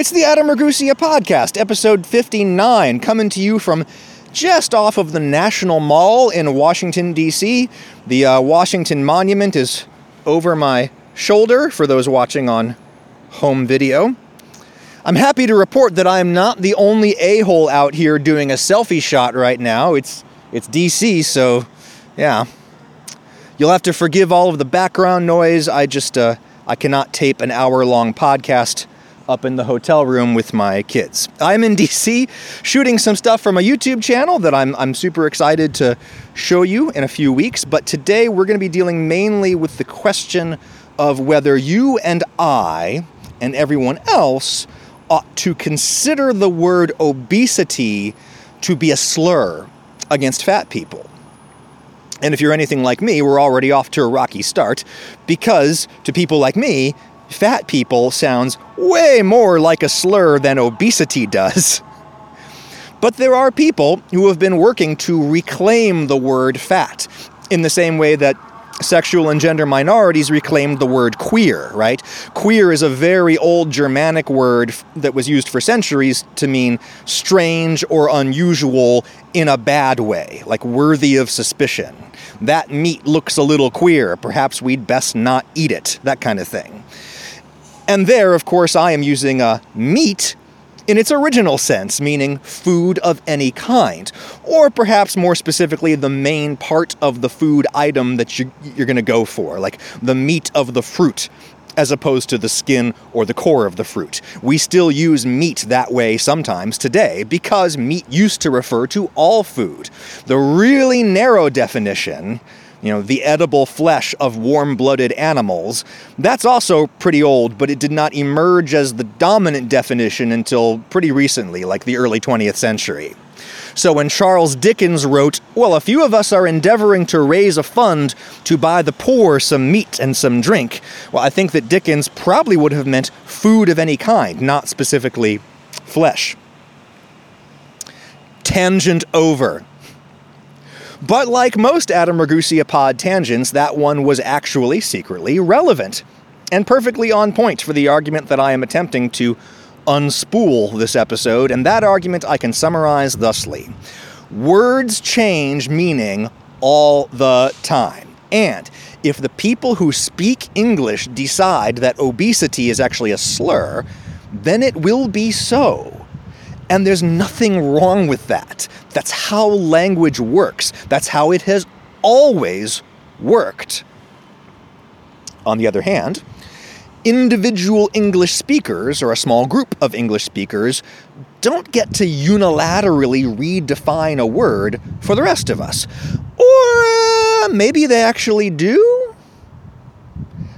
It's the Adam Ragusea Podcast, episode 59, coming to you from just off of the National Mall in Washington, D.C. The uh, Washington Monument is over my shoulder for those watching on home video. I'm happy to report that I am not the only a hole out here doing a selfie shot right now. It's, it's DC, so yeah. You'll have to forgive all of the background noise. I just uh, I cannot tape an hour long podcast up in the hotel room with my kids. I'm in DC shooting some stuff from a YouTube channel that I'm, I'm super excited to show you in a few weeks. But today we're going to be dealing mainly with the question of whether you and I and everyone else ought to consider the word obesity to be a slur against fat people. And if you're anything like me, we're already off to a rocky start because to people like me, fat people sounds way more like a slur than obesity does. But there are people who have been working to reclaim the word fat in the same way that sexual and gender minorities reclaimed the word queer, right? Queer is a very old Germanic word that was used for centuries to mean strange or unusual in a bad way, like worthy of suspicion. That meat looks a little queer, perhaps we'd best not eat it, that kind of thing. And there, of course, I am using a meat in its original sense, meaning food of any kind, or perhaps more specifically, the main part of the food item that you, are going to go for, like the meat of the fruit, as opposed to the skin or the core of the fruit. We still use meat that way sometimes today because meat used to refer to all food. The really narrow definition you know, the edible flesh of warm blooded animals. That's also pretty old, but it did not emerge as the dominant definition until pretty recently, like the early 20th century. So when Charles Dickens wrote, Well, a few of us are endeavoring to raise a fund to buy the poor some meat and some drink, well, I think that Dickens probably would have meant food of any kind, not specifically flesh. Tangent over. But like most Adam Ragusea pod tangents, that one was actually secretly relevant and perfectly on point for the argument that I am attempting to unspool this episode, and that argument I can summarize thusly Words change meaning all the time. And if the people who speak English decide that obesity is actually a slur, then it will be so. And there's nothing wrong with that. That's how language works. That's how it has always worked. On the other hand, individual English speakers, or a small group of English speakers, don't get to unilaterally redefine a word for the rest of us. Or uh, maybe they actually do?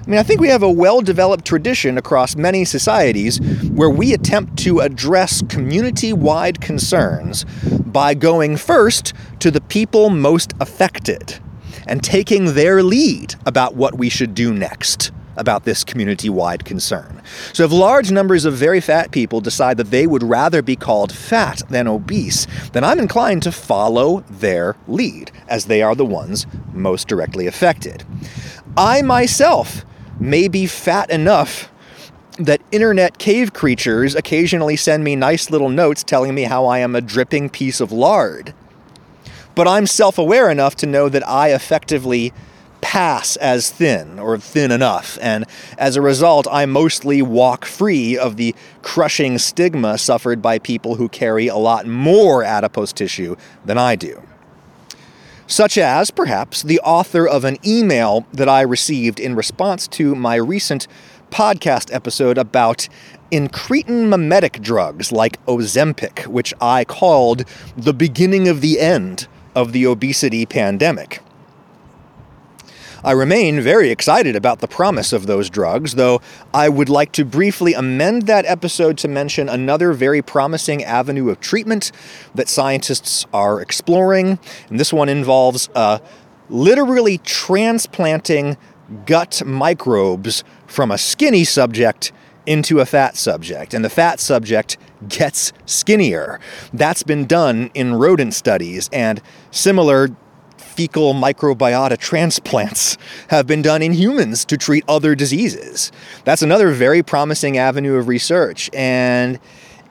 I mean, I think we have a well developed tradition across many societies where we attempt to address community wide concerns by going first to the people most affected and taking their lead about what we should do next about this community wide concern. So, if large numbers of very fat people decide that they would rather be called fat than obese, then I'm inclined to follow their lead, as they are the ones most directly affected. I myself may be fat enough that internet cave creatures occasionally send me nice little notes telling me how I am a dripping piece of lard. But I'm self aware enough to know that I effectively pass as thin or thin enough, and as a result, I mostly walk free of the crushing stigma suffered by people who carry a lot more adipose tissue than I do such as, perhaps, the author of an email that I received in response to my recent podcast episode about incretin mimetic drugs like Ozempic, which I called the beginning of the end of the obesity pandemic. I remain very excited about the promise of those drugs, though I would like to briefly amend that episode to mention another very promising avenue of treatment that scientists are exploring. And this one involves uh, literally transplanting gut microbes from a skinny subject into a fat subject, and the fat subject gets skinnier. That's been done in rodent studies, and similar fecal microbiota transplants have been done in humans to treat other diseases. That's another very promising avenue of research, and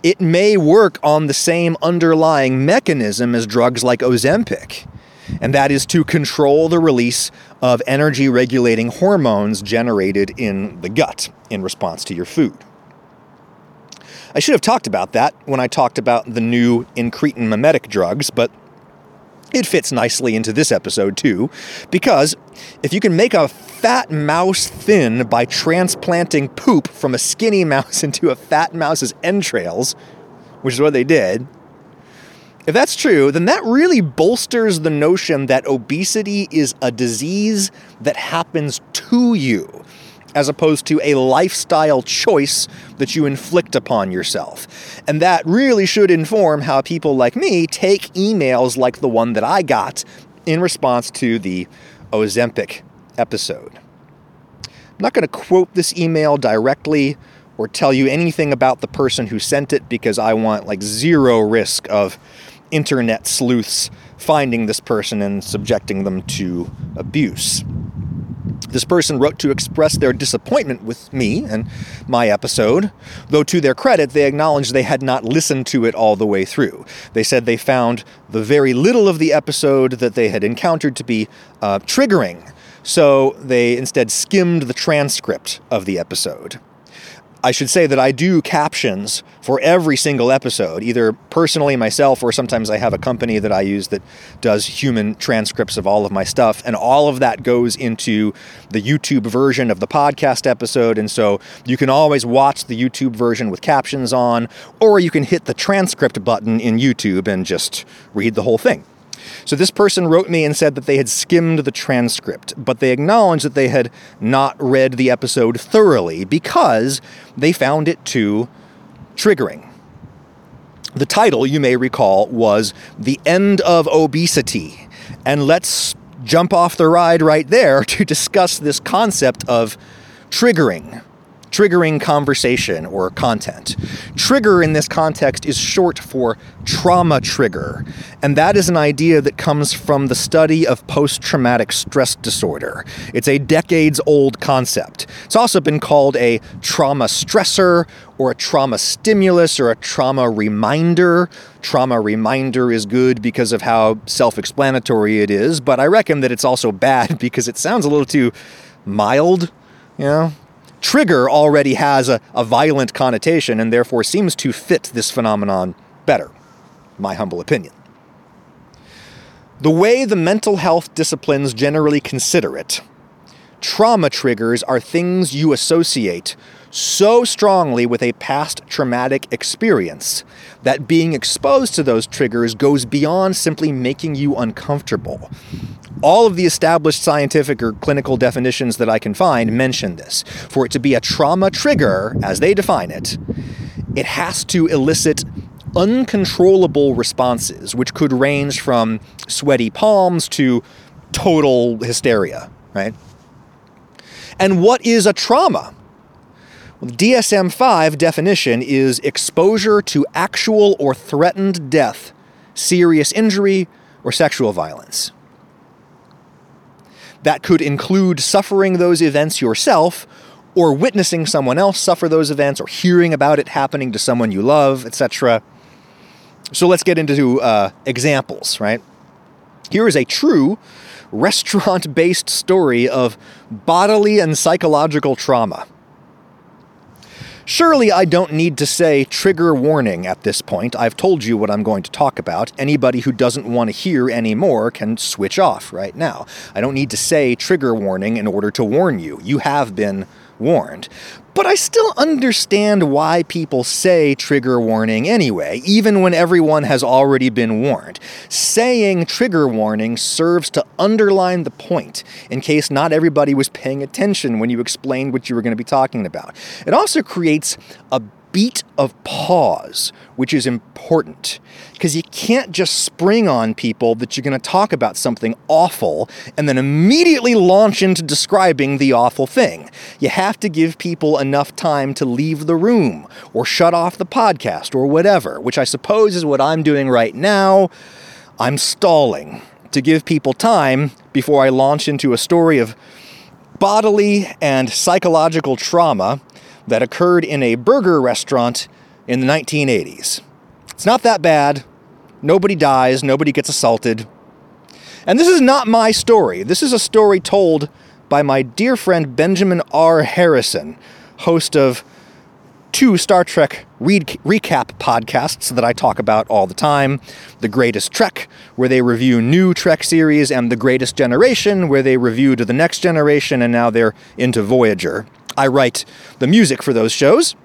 it may work on the same underlying mechanism as drugs like Ozempic, and that is to control the release of energy regulating hormones generated in the gut in response to your food. I should have talked about that when I talked about the new incretin mimetic drugs, but it fits nicely into this episode too, because if you can make a fat mouse thin by transplanting poop from a skinny mouse into a fat mouse's entrails, which is what they did, if that's true, then that really bolsters the notion that obesity is a disease that happens to you as opposed to a lifestyle choice that you inflict upon yourself. And that really should inform how people like me take emails like the one that I got in response to the Ozempic episode. I'm not going to quote this email directly or tell you anything about the person who sent it because I want like zero risk of internet sleuths finding this person and subjecting them to abuse. This person wrote to express their disappointment with me and my episode, though to their credit, they acknowledged they had not listened to it all the way through. They said they found the very little of the episode that they had encountered to be uh, triggering, so they instead skimmed the transcript of the episode. I should say that I do captions for every single episode, either personally myself or sometimes I have a company that I use that does human transcripts of all of my stuff. And all of that goes into the YouTube version of the podcast episode. And so you can always watch the YouTube version with captions on, or you can hit the transcript button in YouTube and just read the whole thing. So this person wrote me and said that they had skimmed the transcript, but they acknowledged that they had not read the episode thoroughly because they found it too triggering. The title, you may recall, was The End of Obesity. And let's jump off the ride right there to discuss this concept of triggering triggering conversation or content. Trigger in this context is short for trauma trigger, and that is an idea that comes from the study of post traumatic stress disorder. It's a decades old concept. It's also been called a trauma stressor or a trauma stimulus or a trauma reminder. Trauma reminder is good because of how self explanatory it is, but I reckon that it's also bad because it sounds a little too mild. You know, trigger already has a, a violent connotation and therefore seems to fit this phenomenon better, my humble opinion. The way the mental health disciplines generally consider it, trauma triggers are things you associate so strongly with a past traumatic experience that being exposed to those triggers goes beyond simply making you uncomfortable. All of the established scientific or clinical definitions that I can find mention this. For it to be a trauma trigger, as they define it, it has to elicit uncontrollable responses, which could range from sweaty palms to total hysteria, right? And what is a trauma? Well, the DSM 5 definition is exposure to actual or threatened death, serious injury, or sexual violence. That could include suffering those events yourself, or witnessing someone else suffer those events, or hearing about it happening to someone you love, etc. So let's get into uh, examples, right? Here is a true restaurant based story of bodily and psychological trauma. Surely I don't need to say trigger warning at this point. I've told you what I'm going to talk about. Anybody who doesn't want to hear any more can switch off right now. I don't need to say trigger warning in order to warn you. You have been warned. But I still understand why people say trigger warning anyway, even when everyone has already been warned. Saying trigger warning serves to underline the point, in case not everybody was paying attention when you explained what you were going to be talking about. It also creates a beat of pause, which is important because you can't just spring on people that you're going to talk about something awful and then immediately launch into describing the awful thing. You have to give people enough time to leave the room or shut off the podcast or whatever, which I suppose is what I'm doing right now. I'm stalling to give people time before I launch into a story of bodily and psychological trauma that occurred in a burger restaurant in the 1980s. It's not that bad. Nobody dies, nobody gets assaulted. And this is not my story. This is a story told by my dear friend Benjamin R. Harrison, host of two Star Trek recap podcasts that I talk about all the time The Greatest Trek, where they review new Trek series, and The Greatest Generation, where they reviewed The Next Generation, and now they're into Voyager. I write the music for those shows.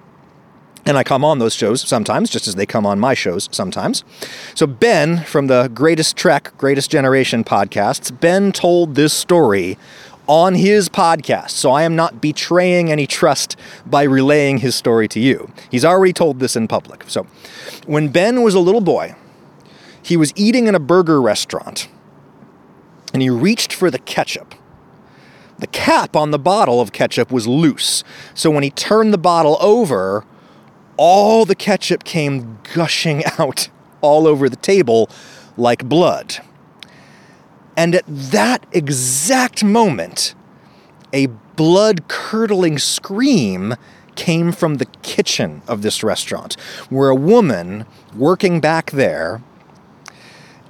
And I come on those shows sometimes, just as they come on my shows sometimes. So, Ben from the Greatest Trek, Greatest Generation podcasts, Ben told this story on his podcast, so I am not betraying any trust by relaying his story to you. He's already told this in public. So, when Ben was a little boy, he was eating in a burger restaurant and he reached for the ketchup. The cap on the bottle of ketchup was loose, so when he turned the bottle over, all the ketchup came gushing out all over the table like blood. And at that exact moment, a blood curdling scream came from the kitchen of this restaurant, where a woman working back there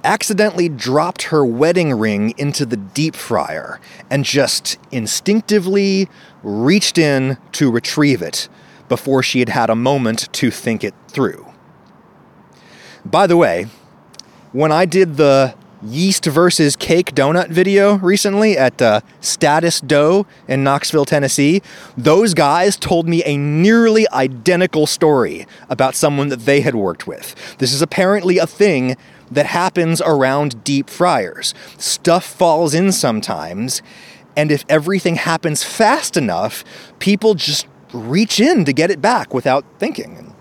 accidentally dropped her wedding ring into the deep fryer and just instinctively reached in to retrieve it before she had had a moment to think it through. By the way, when I did the yeast versus cake donut video recently at uh, Status Dough in Knoxville, Tennessee, those guys told me a nearly identical story about someone that they had worked with. This is apparently a thing that happens around deep fryers. Stuff falls in sometimes, and if everything happens fast enough, people just reach in to get it back without thinking.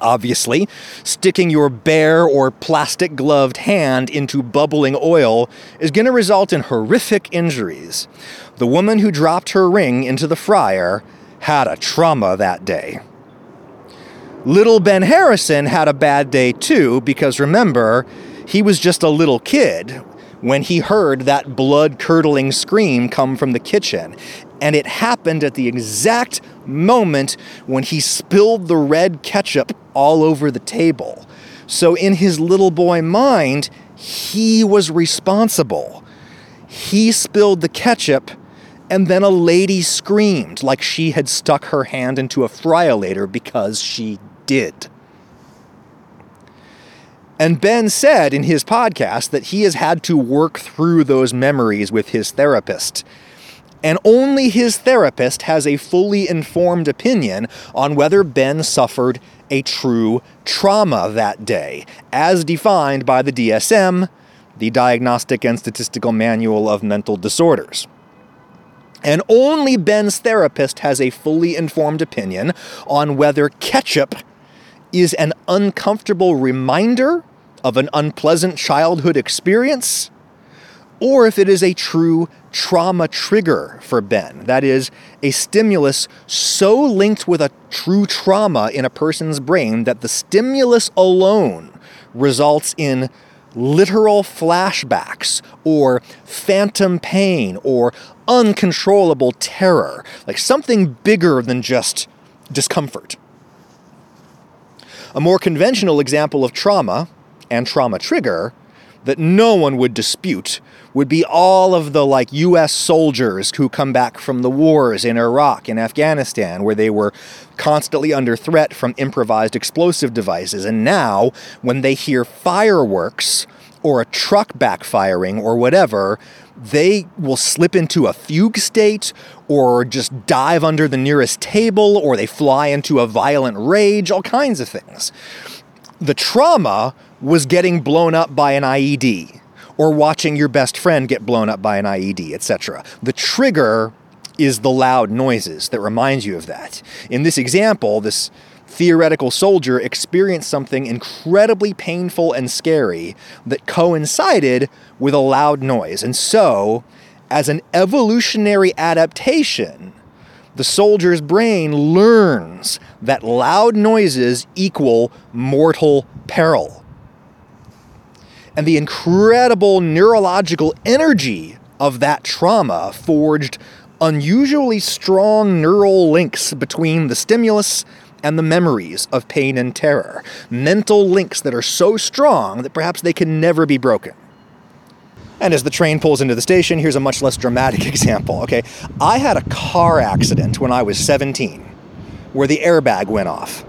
Obviously, sticking your bare or plastic gloved hand into bubbling oil is going to result in horrific injuries. The woman who dropped her ring into the fryer had a trauma that day. Little Ben Harrison had a bad day too, because remember, he was just a little kid when he heard that blood curdling scream come from the kitchen. And it happened at the exact moment when he spilled the red ketchup all over the table. So, in his little boy mind, he was responsible. He spilled the ketchup, and then a lady screamed like she had stuck her hand into a fryolator because she did. And Ben said in his podcast that he has had to work through those memories with his therapist. And only his therapist has a fully informed opinion on whether Ben suffered a true trauma that day, as defined by the DSM, the Diagnostic and Statistical Manual of Mental Disorders. And only Ben's therapist has a fully informed opinion on whether ketchup is an uncomfortable reminder of an unpleasant childhood experience, or if it is a true trauma trigger for Ben. That is, a stimulus so linked with a true trauma in a person's brain that the stimulus alone results in literal flashbacks or phantom pain or uncontrollable terror, like something bigger than just discomfort. A more conventional example of trauma and trauma trigger that no one would dispute would be all of the like US soldiers who come back from the wars in Iraq and Afghanistan where they were constantly under threat from improvised explosive devices. And now when they hear fireworks or a truck backfiring or whatever they will slip into a fugue state or just dive under the nearest table or they fly into a violent rage all kinds of things the trauma was getting blown up by an IED or watching your best friend get blown up by an IED, etc. The trigger is the loud noises that reminds you of that. In this example, this theoretical soldier experienced something incredibly painful and scary that coincided with a loud noise. And so, as an evolutionary adaptation, the soldier's brain learns that loud noises equal mortal peril. and the incredible neurological energy of that trauma forged unusually strong neural links between the stimulus and the memories of pain and terror. Mental links that are so strong that perhaps they can never be broken. And as the train pulls into the station, here's a much less dramatic example. Okay, I had a car accident when I was 17 where the airbag went off.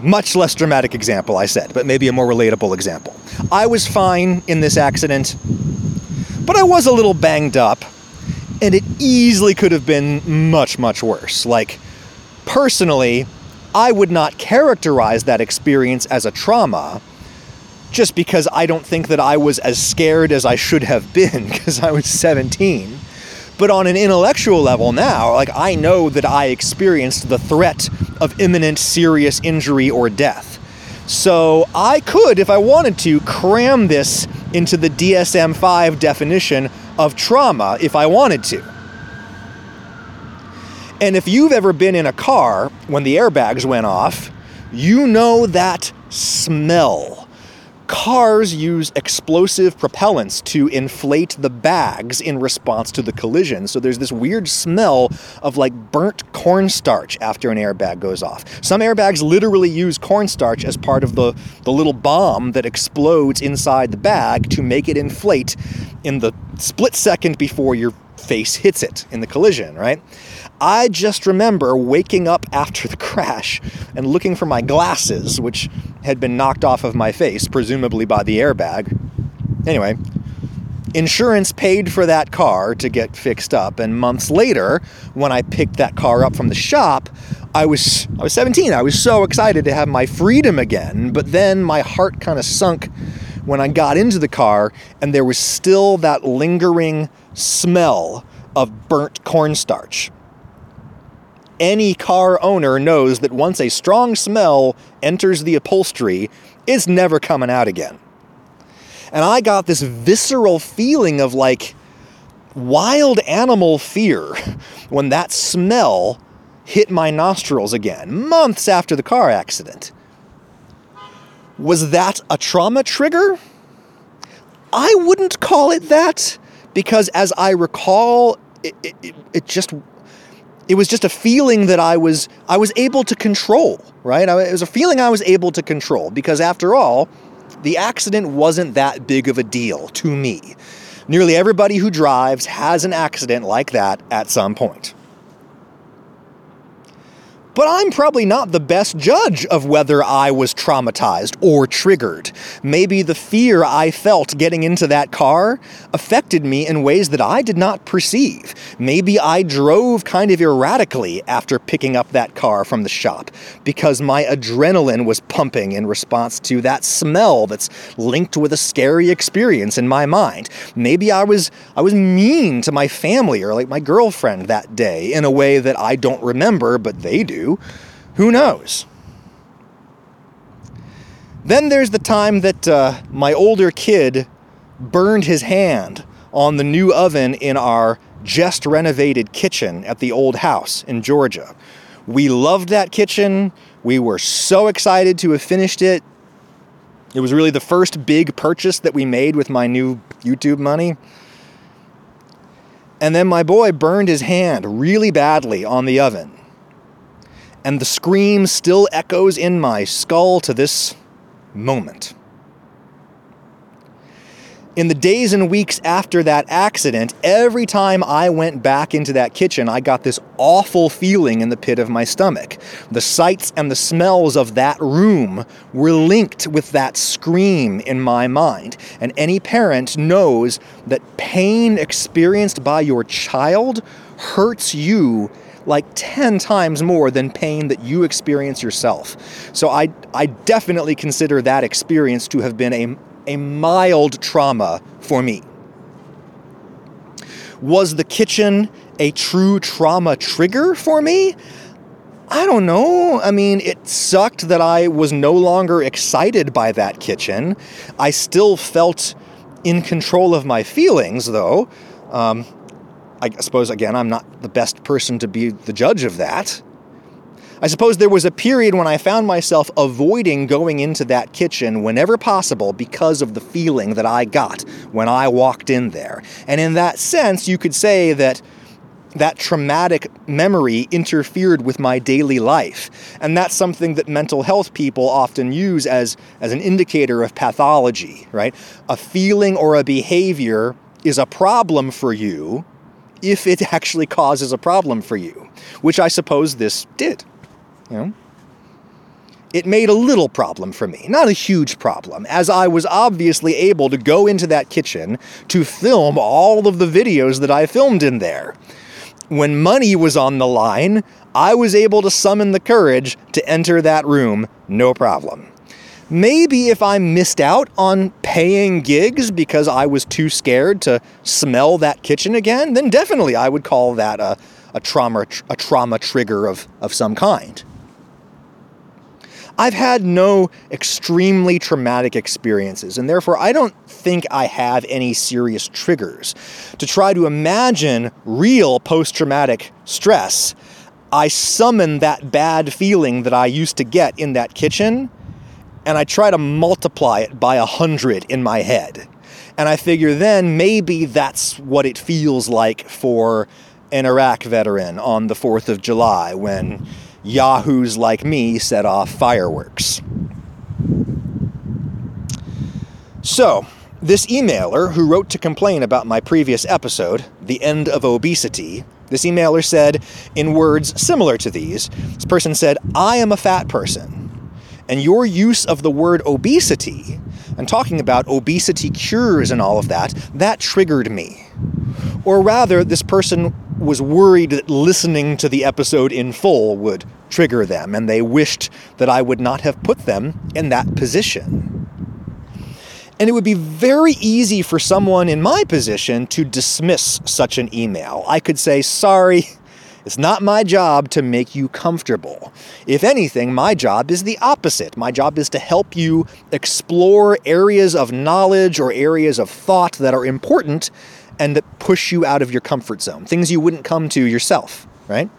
Much less dramatic example, I said, but maybe a more relatable example. I was fine in this accident, but I was a little banged up, and it easily could have been much, much worse. Like, personally, I would not characterize that experience as a trauma just because I don't think that I was as scared as I should have been because I was 17. But on an intellectual level now, like I know that I experienced the threat of imminent serious injury or death. So I could, if I wanted to, cram this into the DSM 5 definition of trauma if I wanted to. And if you've ever been in a car when the airbags went off, you know that smell cars use explosive propellants to inflate the bags in response to the collision. So there's this weird smell of like burnt cornstarch after an airbag goes off. Some airbags literally use cornstarch as part of the, the little bomb that explodes inside the bag to make it inflate in the split second before your face hits it in the collision, right? I just remember waking up after the crash and looking for my glasses, which had been knocked off of my face, presumably by the airbag. Anyway, insurance paid for that car to get fixed up, and months later, when I picked that car up from the shop, I was I was 17. I was so excited to have my freedom again, but then my heart kind of sunk when I got into the car and there was still that lingering smell of burnt cornstarch any car owner knows that once a strong smell enters the upholstery, it's never coming out again. And I got this visceral feeling of like wild animal fear when that smell hit my nostrils again, months after the car accident. Was that a trauma trigger? I wouldn't call it that because, as I recall, it, it, it just it was just a feeling that I was I was able to control, right? It was a feeling I was able to control because after all, the accident wasn't that big of a deal to me. Nearly everybody who drives has an accident like that at some point. But I'm probably not the best judge of whether I was traumatized or triggered. Maybe the fear I felt getting into that car affected me in ways that I did not perceive. Maybe I drove kind of erratically after picking up that car from the shop because my adrenaline was pumping in response to that smell that's linked with a scary experience in my mind. Maybe I was I was mean to my family or like my girlfriend that day in a way that I don't remember but they do. Who knows? Then there's the time that uh, my older kid burned his hand on the new oven in our just renovated kitchen at the old house in Georgia. We loved that kitchen. We were so excited to have finished it. It was really the first big purchase that we made with my new YouTube money. And then my boy burned his hand really badly on the oven and the scream still echoes in my skull to this moment. In the days and weeks after that accident, every time I went back into that kitchen, I got this awful feeling in the pit of my stomach. The sights and the smells of that room were linked with that scream in my mind. And any parent knows that pain experienced by your child hurts you like 10 times more than pain that you experience yourself. So I, I definitely consider that experience to have been a, a mild trauma for me. Was the kitchen a true trauma trigger for me? I don't know. I mean, it sucked that I was no longer excited by that kitchen. I still felt in control of my feelings, though. Um, I suppose, again, I'm not the best person to be the judge of that. I suppose there was a period when I found myself avoiding going into that kitchen whenever possible because of the feeling that I got when I walked in there. And in that sense, you could say that that traumatic memory interfered with my daily life. And that's something that mental health people often use as, as an indicator of pathology, right? A feeling or a behavior is a problem for you if it actually causes a problem for you, which I suppose this did. You know? It made a little problem for me, not a huge problem, as I was obviously able to go into that kitchen to film all of the videos that I filmed in there. When money was on the line, I was able to summon the courage to enter that room, no problem. Maybe if I missed out on paying gigs because I was too scared to smell that kitchen again, then definitely I would call that a, a trauma a trauma trigger of, of some kind. I've had no extremely traumatic experiences, and therefore I don't think I have any serious triggers. To try to imagine real post traumatic stress, I summon that bad feeling that I used to get in that kitchen, and I try to multiply it by a hundred in my head. And I figure then maybe that's what it feels like for an Iraq veteran on the 4th of July when yahoos like me set off fireworks. So, this emailer who wrote to complain about my previous episode, The End of Obesity, this emailer said, in words similar to these, this person said, I am a fat person. And your use of the word obesity and talking about obesity cures and all of that, that triggered me. Or rather, this person was worried that listening to the episode in full would trigger them, and they wished that I would not have put them in that position. And it would be very easy for someone in my position to dismiss such an email. I could say, sorry, it's not my job to make you comfortable. If anything, my job is the opposite. My job is to help you explore areas of knowledge or areas of thought that are important and that push you out of your comfort zone, things you wouldn't come to yourself, right?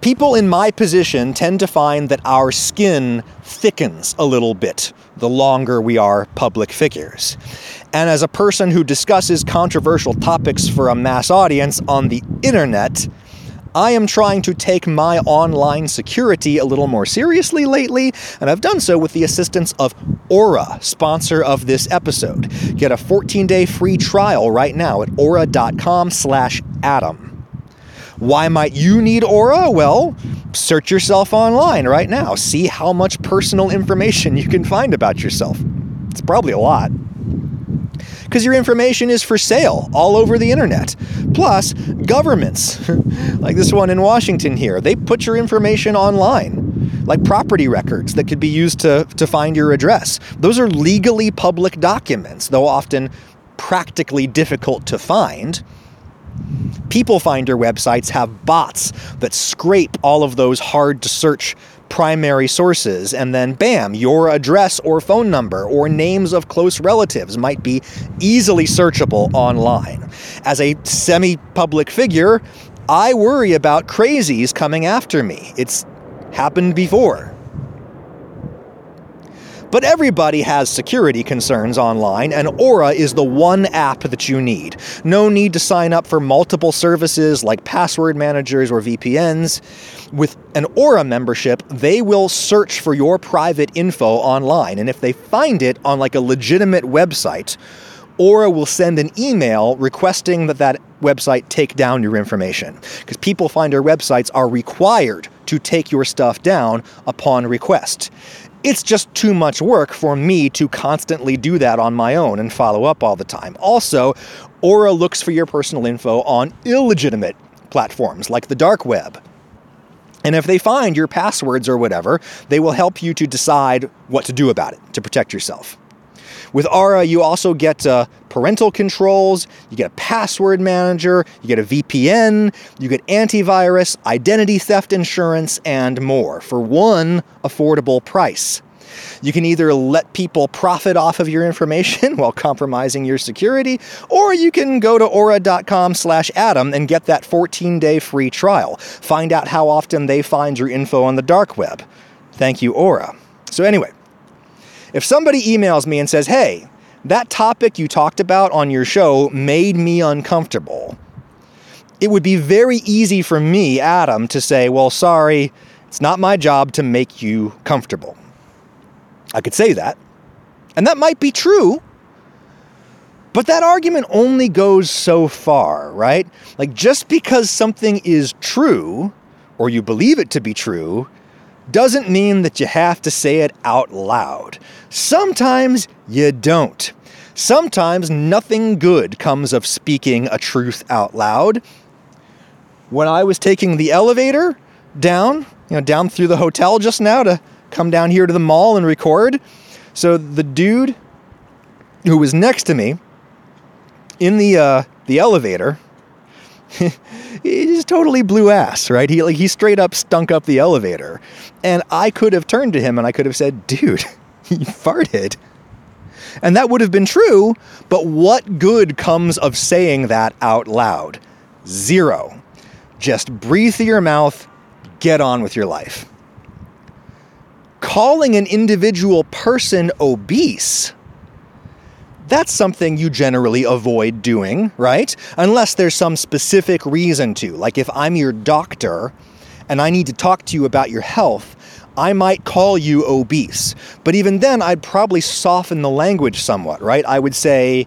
People in my position tend to find that our skin thickens a little bit the longer we are public figures. And as a person who discusses controversial topics for a mass audience on the internet, I am trying to take my online security a little more seriously lately, and I've done so with the assistance of Aura, sponsor of this episode. Get a 14-day free trial right now at aura.com slash Adam. Why might you need Aura? Well, search yourself online right now. See how much personal information you can find about yourself. It's probably a lot because your information is for sale all over the internet. Plus, governments, like this one in Washington here, they put your information online, like property records that could be used to, to find your address. Those are legally public documents, though often practically difficult to find. People Finder websites have bots that scrape all of those hard to search primary sources, and then bam, your address or phone number or names of close relatives might be easily searchable online. As a semi public figure, I worry about crazies coming after me. It's happened before. But everybody has security concerns online, and Aura is the one app that you need. No need to sign up for multiple services like password managers or VPNs. With an Aura membership, they will search for your private info online, and if they find it on like a legitimate website, Aura will send an email requesting that that website take down your information. Because People Finder websites are required to take your stuff down upon request. It's just too much work for me to constantly do that on my own and follow up all the time. Also, Aura looks for your personal info on illegitimate platforms like the dark web. And if they find your passwords or whatever, they will help you to decide what to do about it to protect yourself. With Aura, you also get uh, parental controls, you get a password manager, you get a VPN, you get antivirus, identity theft insurance, and more for one affordable price. You can either let people profit off of your information while compromising your security, or you can go to aura.com slash Adam and get that 14-day free trial. Find out how often they find your info on the dark web. Thank you, Aura. So anyway, if somebody emails me and says, hey, that topic you talked about on your show made me uncomfortable, it would be very easy for me, Adam, to say, well, sorry, it's not my job to make you comfortable. I could say that. And that might be true. But that argument only goes so far, right? Like, just because something is true, or you believe it to be true, doesn't mean that you have to say it out loud. Sometimes you don't. Sometimes nothing good comes of speaking a truth out loud. When I was taking the elevator down, you know, down through the hotel just now to come down here to the mall and record. So the dude who was next to me in the uh, the elevator, he just totally blew ass, right? He like he straight up stunk up the elevator, and I could have turned to him and I could have said, "Dude, you farted." And that would have been true, but what good comes of saying that out loud? Zero. Just breathe through your mouth, get on with your life calling an individual person obese, that's something you generally avoid doing, right? Unless there's some specific reason to. Like if I'm your doctor and I need to talk to you about your health, I might call you obese. But even then, I'd probably soften the language somewhat, right? I would say,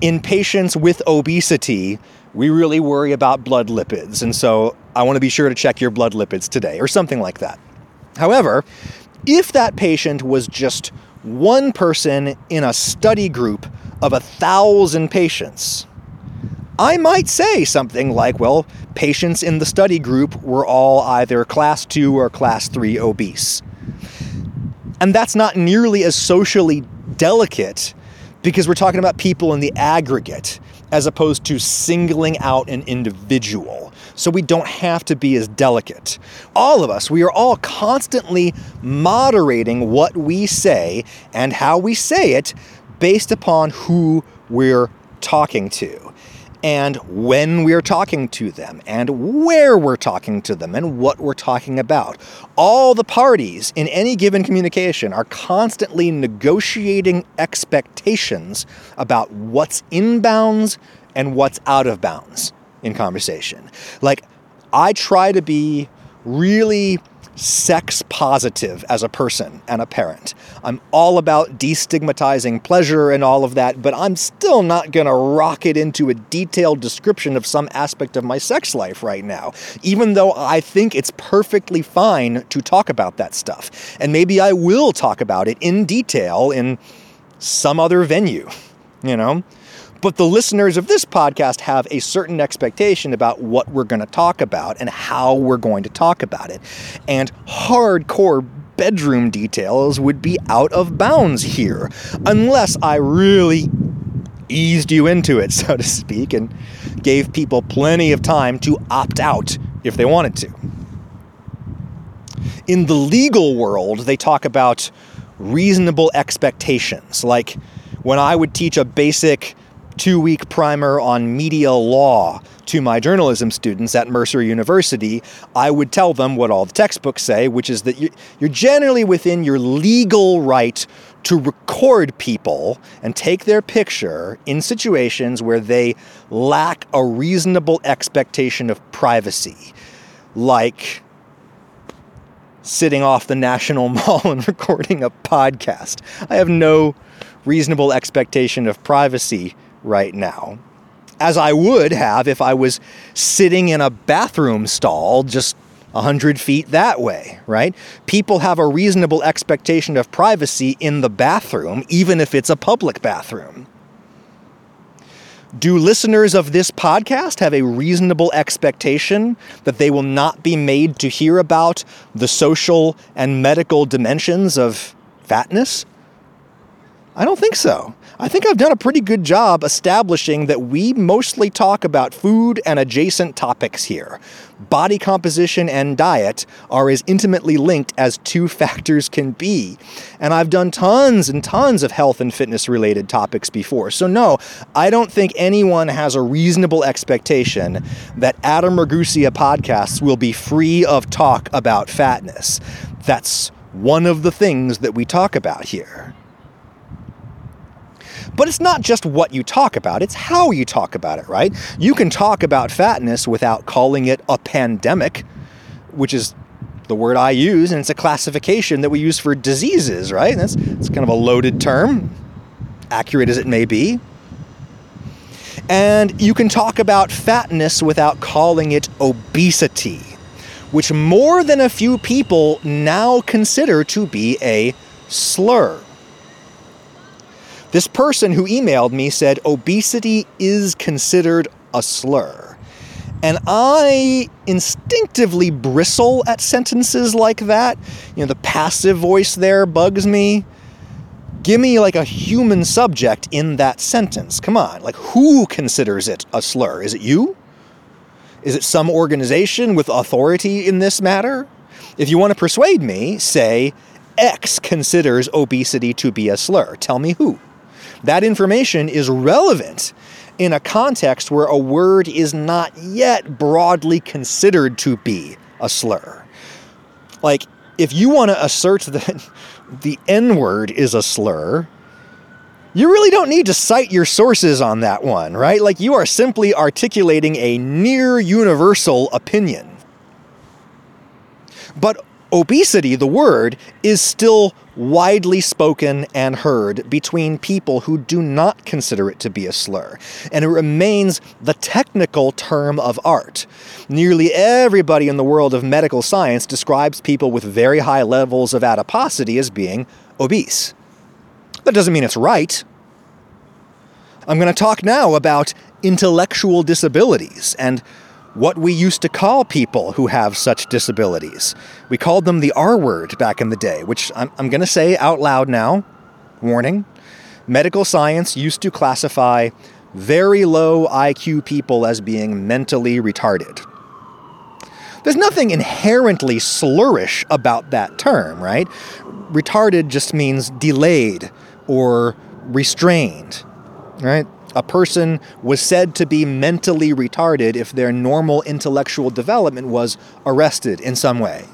in patients with obesity, we really worry about blood lipids. And so I want to be sure to check your blood lipids today, or something like that. However, if that patient was just one person in a study group of a thousand patients, I might say something like, well, patients in the study group were all either class 2 or class 3 obese. And that's not nearly as socially delicate because we're talking about people in the aggregate as opposed to singling out an individual. So we don't have to be as delicate. All of us, we are all constantly moderating what we say and how we say it based upon who we're talking to and when we're talking to them, and where we're talking to them, and what we're talking about. All the parties in any given communication are constantly negotiating expectations about what's in bounds and what's out of bounds in conversation. Like, I try to be really sex positive as a person and a parent. I'm all about destigmatizing pleasure and all of that, but I'm still not going to rock it into a detailed description of some aspect of my sex life right now, even though I think it's perfectly fine to talk about that stuff. And maybe I will talk about it in detail in some other venue, you know? But the listeners of this podcast have a certain expectation about what we're going to talk about and how we're going to talk about it. And hardcore bedroom details would be out of bounds here, unless I really eased you into it, so to speak, and gave people plenty of time to opt out if they wanted to. In the legal world, they talk about reasonable expectations. Like when I would teach a basic two week primer on media law to my journalism students at Mercer University, I would tell them what all the textbooks say, which is that you're generally within your legal right to record people and take their picture in situations where they lack a reasonable expectation of privacy, like sitting off the National Mall and recording a podcast. I have no reasonable expectation of privacy right now, as I would have if I was sitting in a bathroom stall just 100 feet that way, right? People have a reasonable expectation of privacy in the bathroom, even if it's a public bathroom. Do listeners of this podcast have a reasonable expectation that they will not be made to hear about the social and medical dimensions of fatness? I don't think so. I think I've done a pretty good job establishing that we mostly talk about food and adjacent topics here. Body composition and diet are as intimately linked as two factors can be. And I've done tons and tons of health and fitness related topics before. So, no, I don't think anyone has a reasonable expectation that Adam Ragusea podcasts will be free of talk about fatness. That's one of the things that we talk about here. But it's not just what you talk about, it's how you talk about it, right? You can talk about fatness without calling it a pandemic, which is the word I use, and it's a classification that we use for diseases, right? That's it's kind of a loaded term, accurate as it may be. And you can talk about fatness without calling it obesity, which more than a few people now consider to be a slur. This person who emailed me said obesity is considered a slur. And I instinctively bristle at sentences like that. You know, the passive voice there bugs me. Give me like a human subject in that sentence. Come on. Like, who considers it a slur? Is it you? Is it some organization with authority in this matter? If you want to persuade me, say, X considers obesity to be a slur. Tell me who. That information is relevant in a context where a word is not yet broadly considered to be a slur. Like, if you want to assert that the N word is a slur, you really don't need to cite your sources on that one, right? Like, you are simply articulating a near universal opinion. But obesity, the word, is still widely spoken and heard between people who do not consider it to be a slur, and it remains the technical term of art. Nearly everybody in the world of medical science describes people with very high levels of adiposity as being obese. That doesn't mean it's right. I'm going to talk now about intellectual disabilities and what we used to call people who have such disabilities. We called them the R word back in the day, which I'm, I'm going to say out loud now. Warning. Medical science used to classify very low IQ people as being mentally retarded. There's nothing inherently slurish about that term, right? Retarded just means delayed or restrained, right? A person was said to be mentally retarded if their normal intellectual development was arrested in some way.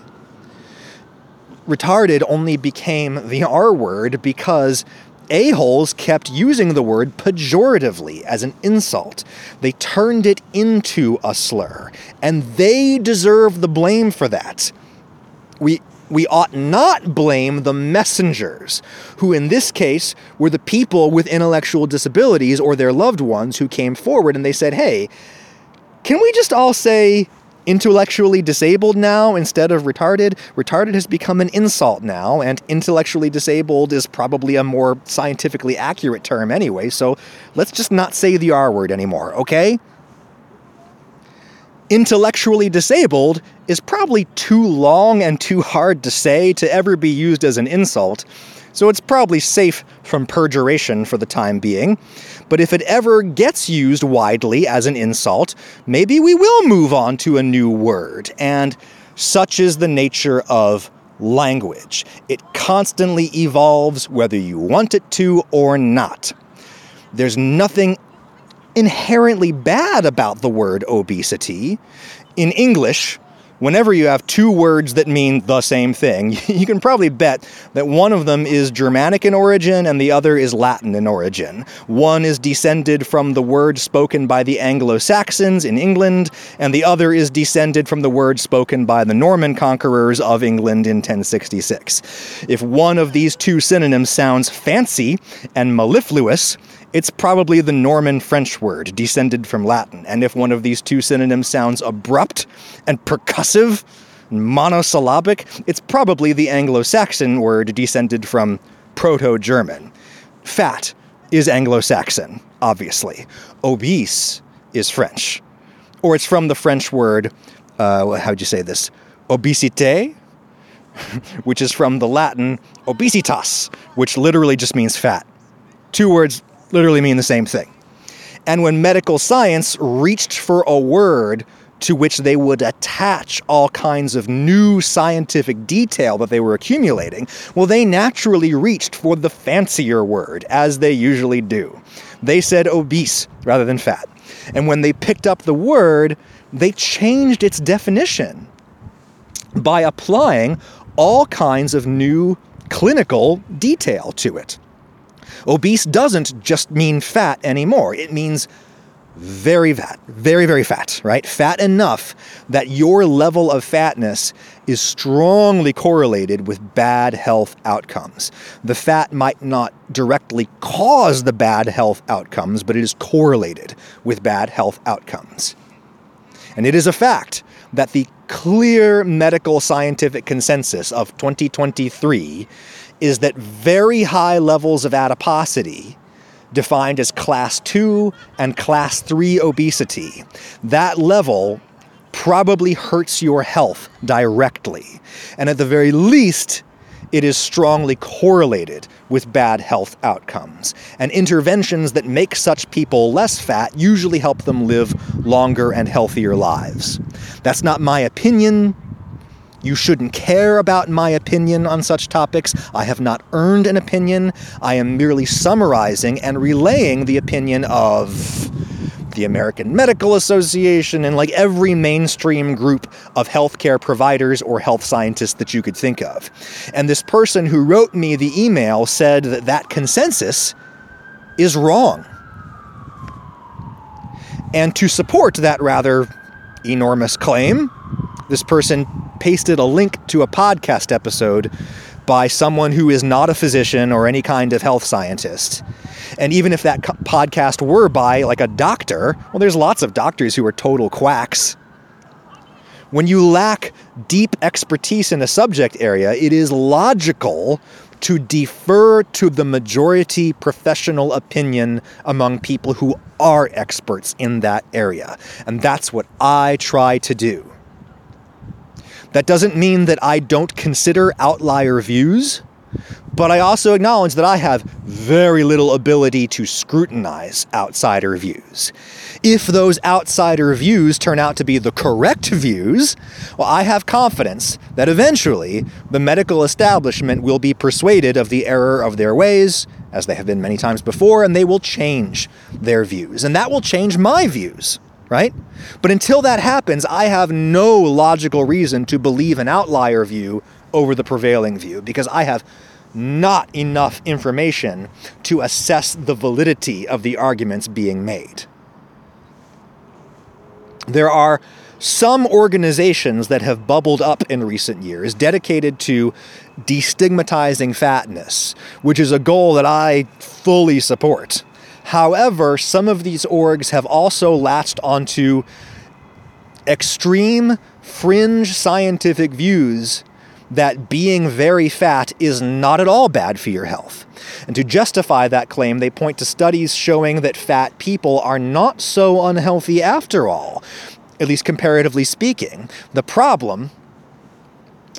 Retarded only became the R word because a-holes kept using the word pejoratively as an insult. They turned it into a slur, and they deserve the blame for that. We we ought not blame the messengers, who in this case were the people with intellectual disabilities or their loved ones who came forward and they said, hey, can we just all say intellectually disabled now instead of retarded? Retarded has become an insult now, and intellectually disabled is probably a more scientifically accurate term anyway, so let's just not say the R word anymore, okay? Intellectually disabled is probably too long and too hard to say to ever be used as an insult, so it's probably safe from perjuration for the time being. But if it ever gets used widely as an insult, maybe we will move on to a new word, and such is the nature of language. It constantly evolves whether you want it to or not. There's nothing inherently bad about the word obesity. In English, whenever you have two words that mean the same thing, you can probably bet that one of them is Germanic in origin and the other is Latin in origin. One is descended from the word spoken by the Anglo Saxons in England, and the other is descended from the word spoken by the Norman conquerors of England in 1066. If one of these two synonyms sounds fancy and mellifluous, it's probably the Norman French word, descended from Latin. And if one of these two synonyms sounds abrupt and percussive, and monosyllabic, it's probably the Anglo Saxon word descended from Proto German. Fat is Anglo Saxon, obviously. Obese is French. Or it's from the French word, uh, how'd you say this? Obesite, which is from the Latin obesitas, which literally just means fat. Two words literally mean the same thing. And when medical science reached for a word to which they would attach all kinds of new scientific detail that they were accumulating, well, they naturally reached for the fancier word, as they usually do. They said obese rather than fat. And when they picked up the word, they changed its definition by applying all kinds of new clinical detail to it. Obese doesn't just mean fat anymore. It means very fat, very, very fat, right? Fat enough that your level of fatness is strongly correlated with bad health outcomes. The fat might not directly cause the bad health outcomes, but it is correlated with bad health outcomes. And it is a fact that the clear medical scientific consensus of 2023 is that very high levels of adiposity defined as class 2 and class 3 obesity. That level probably hurts your health directly. And at the very least, it is strongly correlated with bad health outcomes. And interventions that make such people less fat usually help them live longer and healthier lives. That's not my opinion. You shouldn't care about my opinion on such topics. I have not earned an opinion. I am merely summarizing and relaying the opinion of the American Medical Association and like every mainstream group of healthcare providers or health scientists that you could think of. And this person who wrote me the email said that that consensus is wrong. And to support that rather enormous claim, this person pasted a link to a podcast episode by someone who is not a physician or any kind of health scientist. And even if that co- podcast were by like a doctor, well, there's lots of doctors who are total quacks. When you lack deep expertise in a subject area, it is logical to defer to the majority professional opinion among people who are experts in that area. And that's what I try to do. That doesn't mean that I don't consider outlier views, but I also acknowledge that I have very little ability to scrutinize outsider views. If those outsider views turn out to be the correct views, well, I have confidence that eventually the medical establishment will be persuaded of the error of their ways, as they have been many times before, and they will change their views. And that will change my views right? But until that happens, I have no logical reason to believe an outlier view over the prevailing view because I have not enough information to assess the validity of the arguments being made. There are some organizations that have bubbled up in recent years dedicated to destigmatizing fatness, which is a goal that I fully support. However, some of these orgs have also latched onto extreme fringe scientific views that being very fat is not at all bad for your health. And to justify that claim, they point to studies showing that fat people are not so unhealthy after all, at least comparatively speaking. The problem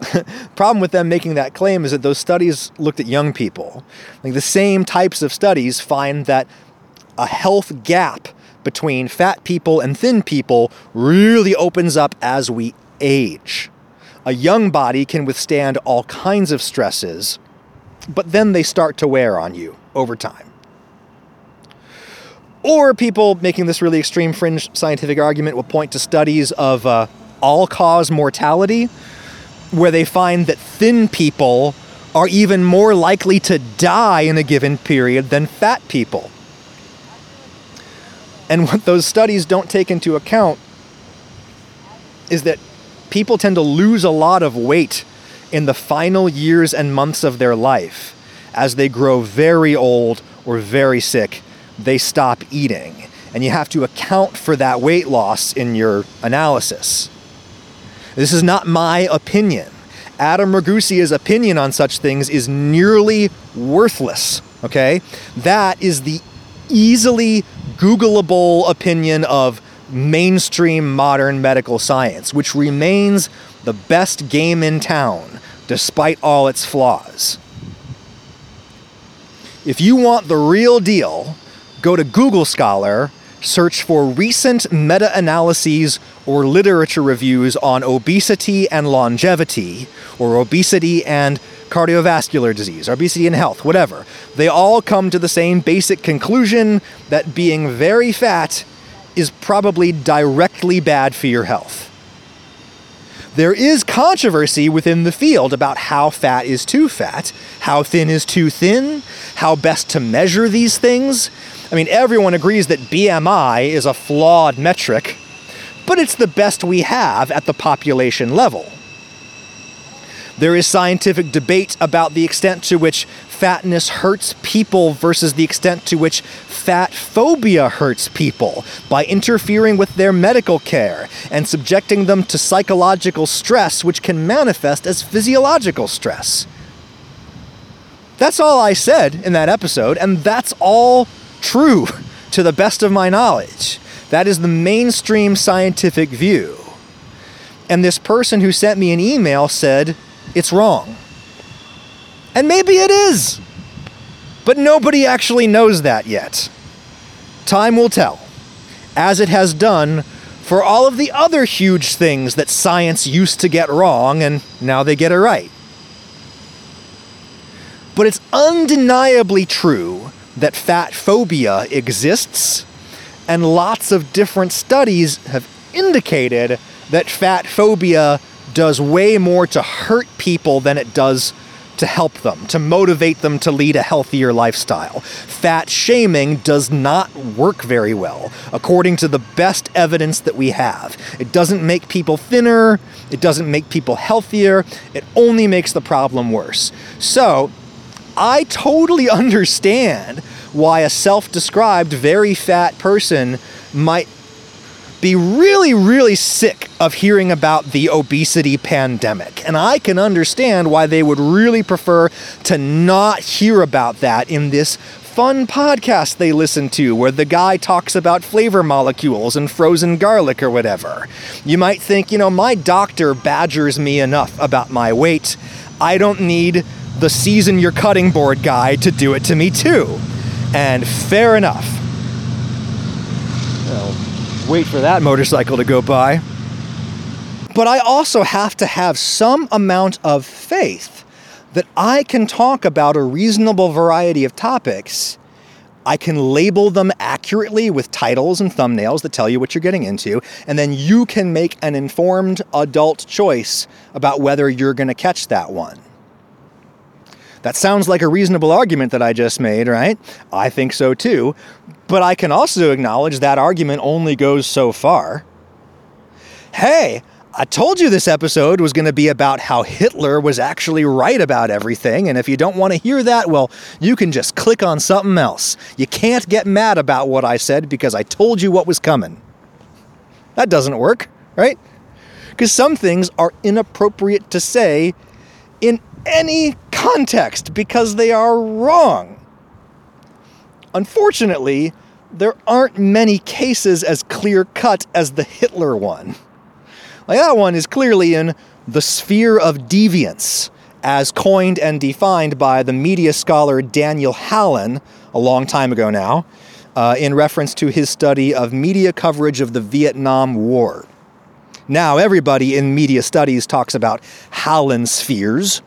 problem with them making that claim is that those studies looked at young people. Like the same types of studies find that a health gap between fat people and thin people really opens up as we age. A young body can withstand all kinds of stresses, but then they start to wear on you over time. Or people making this really extreme fringe scientific argument will point to studies of uh, all cause mortality, where they find that thin people are even more likely to die in a given period than fat people. And what those studies don't take into account is that people tend to lose a lot of weight in the final years and months of their life. As they grow very old or very sick, they stop eating. And you have to account for that weight loss in your analysis. This is not my opinion. Adam Ragusea's opinion on such things is nearly worthless. Okay? That is the easily Googleable opinion of mainstream modern medical science, which remains the best game in town despite all its flaws. If you want the real deal, go to Google Scholar, search for recent meta analyses or literature reviews on obesity and longevity, or obesity and cardiovascular disease, obesity and health, whatever. They all come to the same basic conclusion that being very fat is probably directly bad for your health. There is controversy within the field about how fat is too fat, how thin is too thin, how best to measure these things. I mean, everyone agrees that BMI is a flawed metric, but it's the best we have at the population level. There is scientific debate about the extent to which fatness hurts people versus the extent to which fat phobia hurts people by interfering with their medical care and subjecting them to psychological stress, which can manifest as physiological stress. That's all I said in that episode, and that's all true to the best of my knowledge. That is the mainstream scientific view. And this person who sent me an email said, it's wrong. And maybe it is. But nobody actually knows that yet. Time will tell, as it has done for all of the other huge things that science used to get wrong and now they get it right. But it's undeniably true that fat phobia exists, and lots of different studies have indicated that fat phobia does way more to hurt people than it does to help them, to motivate them to lead a healthier lifestyle. Fat shaming does not work very well, according to the best evidence that we have. It doesn't make people thinner, it doesn't make people healthier, it only makes the problem worse. So, I totally understand why a self described very fat person might be really, really sick of hearing about the obesity pandemic. And I can understand why they would really prefer to not hear about that in this fun podcast they listen to where the guy talks about flavor molecules and frozen garlic or whatever. You might think, you know, my doctor badgers me enough about my weight. I don't need the season your cutting board guy to do it to me too. And fair enough. Wait for that motorcycle to go by. But I also have to have some amount of faith that I can talk about a reasonable variety of topics. I can label them accurately with titles and thumbnails that tell you what you're getting into, and then you can make an informed adult choice about whether you're going to catch that one. That sounds like a reasonable argument that I just made, right? I think so too. But I can also acknowledge that argument only goes so far. Hey, I told you this episode was going to be about how Hitler was actually right about everything, and if you don't want to hear that, well, you can just click on something else. You can't get mad about what I said because I told you what was coming. That doesn't work, right? Because some things are inappropriate to say in any context because they are wrong. Unfortunately, there aren't many cases as clear cut as the Hitler one. Like that one is clearly in the sphere of deviance, as coined and defined by the media scholar Daniel Hallin a long time ago now, uh, in reference to his study of media coverage of the Vietnam War. Now, everybody in media studies talks about Hallin spheres,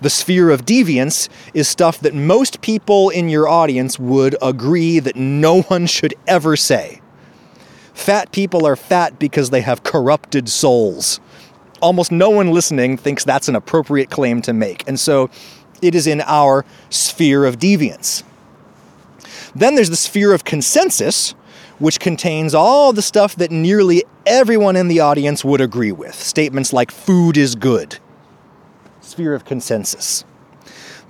the sphere of deviance is stuff that most people in your audience would agree that no one should ever say. Fat people are fat because they have corrupted souls. Almost no one listening thinks that's an appropriate claim to make, and so it is in our sphere of deviance. Then there's the sphere of consensus, which contains all the stuff that nearly everyone in the audience would agree with. Statements like food is good, sphere of consensus.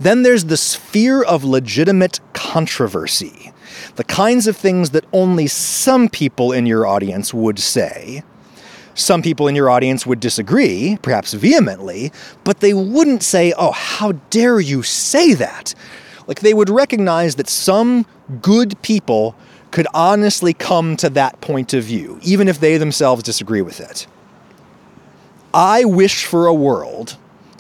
Then there's the sphere of legitimate controversy, the kinds of things that only some people in your audience would say. Some people in your audience would disagree, perhaps vehemently, but they wouldn't say, Oh, how dare you say that? Like they would recognize that some good people could honestly come to that point of view, even if they themselves disagree with it. I wish for a world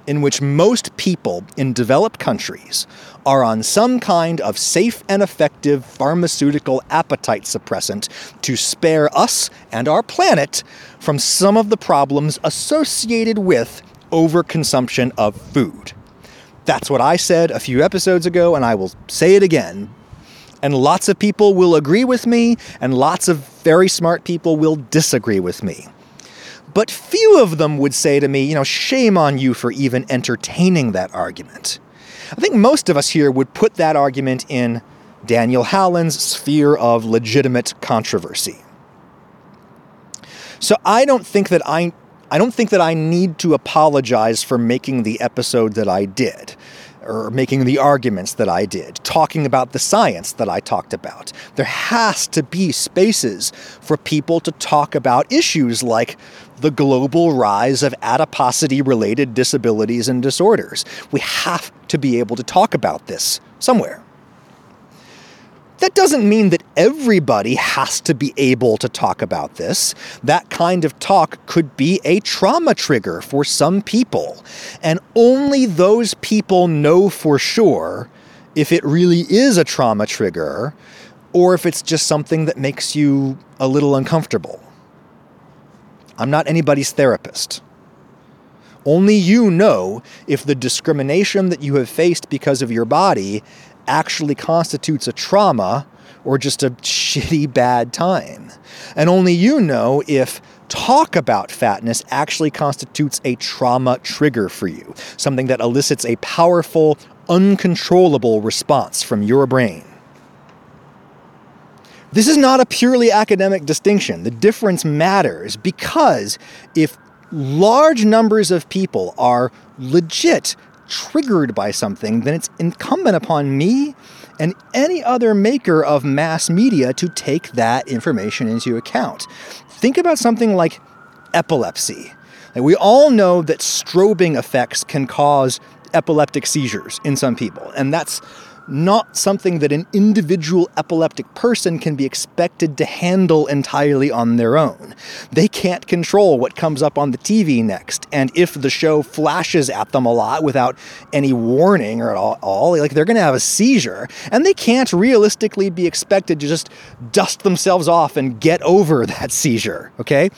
in which most people in developed countries are on some kind of safe and effective pharmaceutical appetite suppressant to spare us and our planet from some of the problems associated with overconsumption of food. That's what I said a few episodes ago, and I will say it again. And lots of people will agree with me, and lots of very smart people will disagree with me. But few of them would say to me, you know, shame on you for even entertaining that argument. I think most of us here would put that argument in Daniel Hallin's sphere of legitimate controversy. So I don't think that I I don't think that I need to apologize for making the episode that I did or making the arguments that I did, talking about the science that I talked about. There has to be spaces for people to talk about issues like the global rise of adiposity related disabilities and disorders. We have to be able to talk about this somewhere. That doesn't mean that everybody has to be able to talk about this. That kind of talk could be a trauma trigger for some people. And only those people know for sure if it really is a trauma trigger or if it's just something that makes you a little uncomfortable. I'm not anybody's therapist. Only you know if the discrimination that you have faced because of your body actually constitutes a trauma or just a shitty bad time. And only you know if talk about fatness actually constitutes a trauma trigger for you, something that elicits a powerful, uncontrollable response from your brain. This is not a purely academic distinction. The difference matters because if large numbers of people are legit triggered by something, then it's incumbent upon me and any other maker of mass media to take that information into account. Think about something like epilepsy. Like we all know that strobing effects can cause epileptic seizures in some people, and that's not something that an individual epileptic person can be expected to handle entirely on their own. They can't control what comes up on the TV next, and if the show flashes at them a lot without any warning or at all, like they're going to have a seizure, and they can't realistically be expected to just dust themselves off and get over that seizure, okay?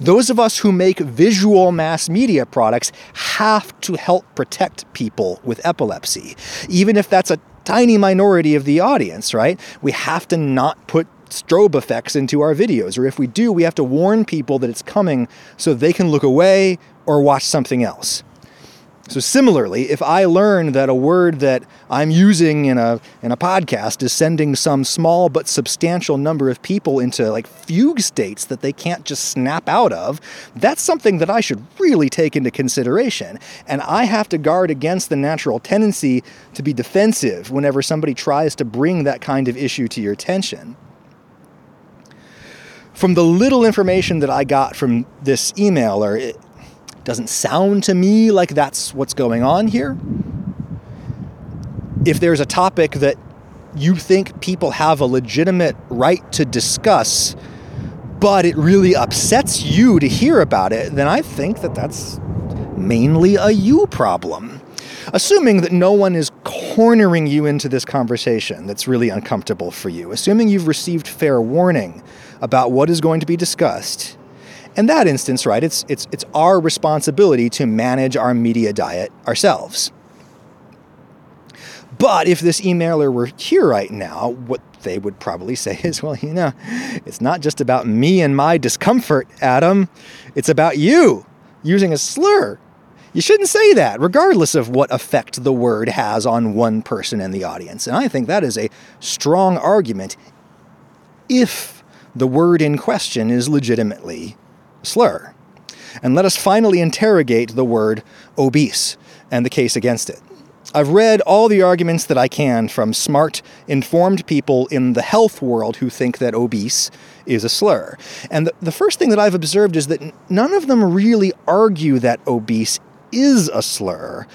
Those of us who make visual mass media products have to help protect people with epilepsy, even if that's a tiny minority of the audience, right? We have to not put strobe effects into our videos, or if we do, we have to warn people that it's coming so they can look away or watch something else. So similarly, if I learn that a word that I'm using in a in a podcast is sending some small but substantial number of people into like fugue states that they can't just snap out of, that's something that I should really take into consideration. And I have to guard against the natural tendency to be defensive whenever somebody tries to bring that kind of issue to your attention. From the little information that I got from this emailer, it, doesn't sound to me like that's what's going on here. If there's a topic that you think people have a legitimate right to discuss, but it really upsets you to hear about it, then I think that that's mainly a you problem. Assuming that no one is cornering you into this conversation that's really uncomfortable for you, assuming you've received fair warning about what is going to be discussed, in that instance, right, it's, it's, it's our responsibility to manage our media diet ourselves. But if this emailer were here right now, what they would probably say is, well, you know, it's not just about me and my discomfort, Adam. It's about you using a slur. You shouldn't say that, regardless of what effect the word has on one person in the audience. And I think that is a strong argument if the word in question is legitimately slur. And let us finally interrogate the word obese and the case against it. I've read all the arguments that I can from smart, informed people in the health world who think that obese is a slur. And the, the first thing that I've observed is that none of them really argue that obese is a slur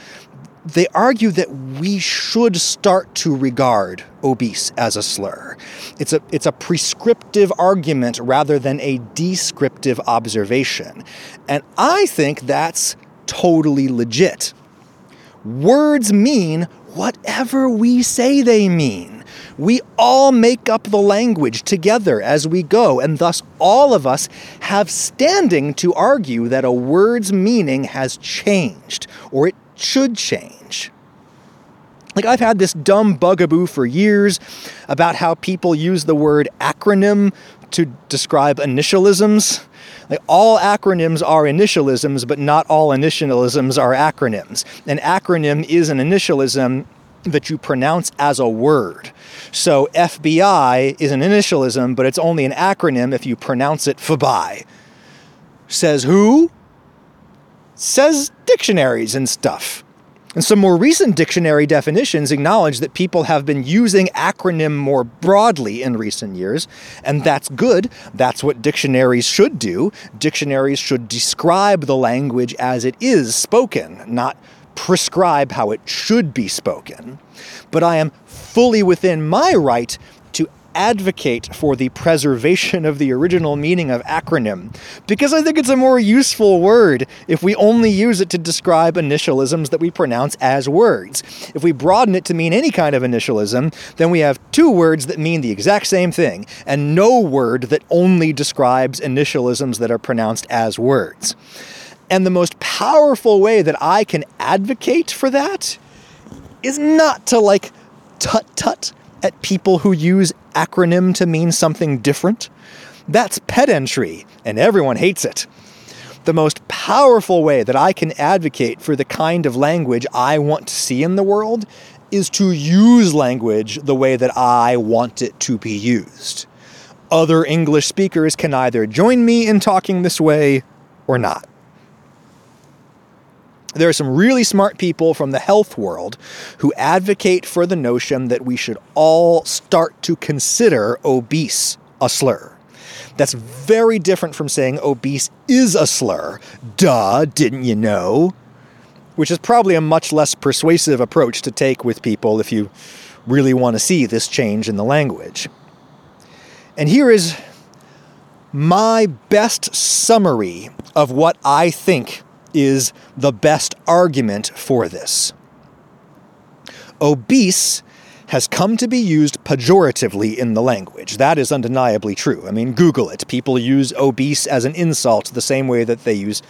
they argue that we should start to regard obese as a slur. It's a, it's a prescriptive argument rather than a descriptive observation. And I think that's totally legit. Words mean whatever we say they mean. We all make up the language together as we go, and thus all of us have standing to argue that a word's meaning has changed, or it should change. Like, I've had this dumb bugaboo for years about how people use the word acronym to describe initialisms. Like all acronyms are initialisms, but not all initialisms are acronyms. An acronym is an initialism that you pronounce as a word. So FBI is an initialism, but it's only an acronym if you pronounce it FBI. Says who? Says dictionaries and stuff. And some more recent dictionary definitions acknowledge that people have been using acronym more broadly in recent years, and that's good. That's what dictionaries should do. Dictionaries should describe the language as it is spoken, not prescribe how it should be spoken. But I am fully within my right advocate for the preservation of the original meaning of acronym because I think it's a more useful word if we only use it to describe initialisms that we pronounce as words. If we broaden it to mean any kind of initialism, then we have two words that mean the exact same thing and no word that only describes initialisms that are pronounced as words. And the most powerful way that I can advocate for that is not to like tut tut at people who use acronym to mean something different? That's pedantry, and everyone hates it. The most powerful way that I can advocate for the kind of language I want to see in the world is to use language the way that I want it to be used. Other English speakers can either join me in talking this way or not there are some really smart people from the health world who advocate for the notion that we should all start to consider obese a slur. That's very different from saying obese is a slur. Duh, didn't you know? Which is probably a much less persuasive approach to take with people if you really want to see this change in the language. And here is my best summary of what I think is the best argument for this. Obese has come to be used pejoratively in the language. That is undeniably true. I mean, Google it. People use obese as an insult the same way that they use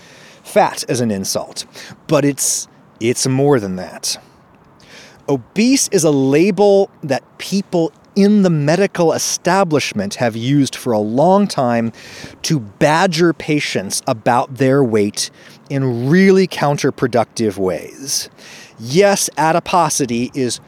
fat as an insult. But it's it's more than that. Obese is a label that people in the medical establishment have used for a long time to badger patients about their weight in really counterproductive ways. Yes, adiposity is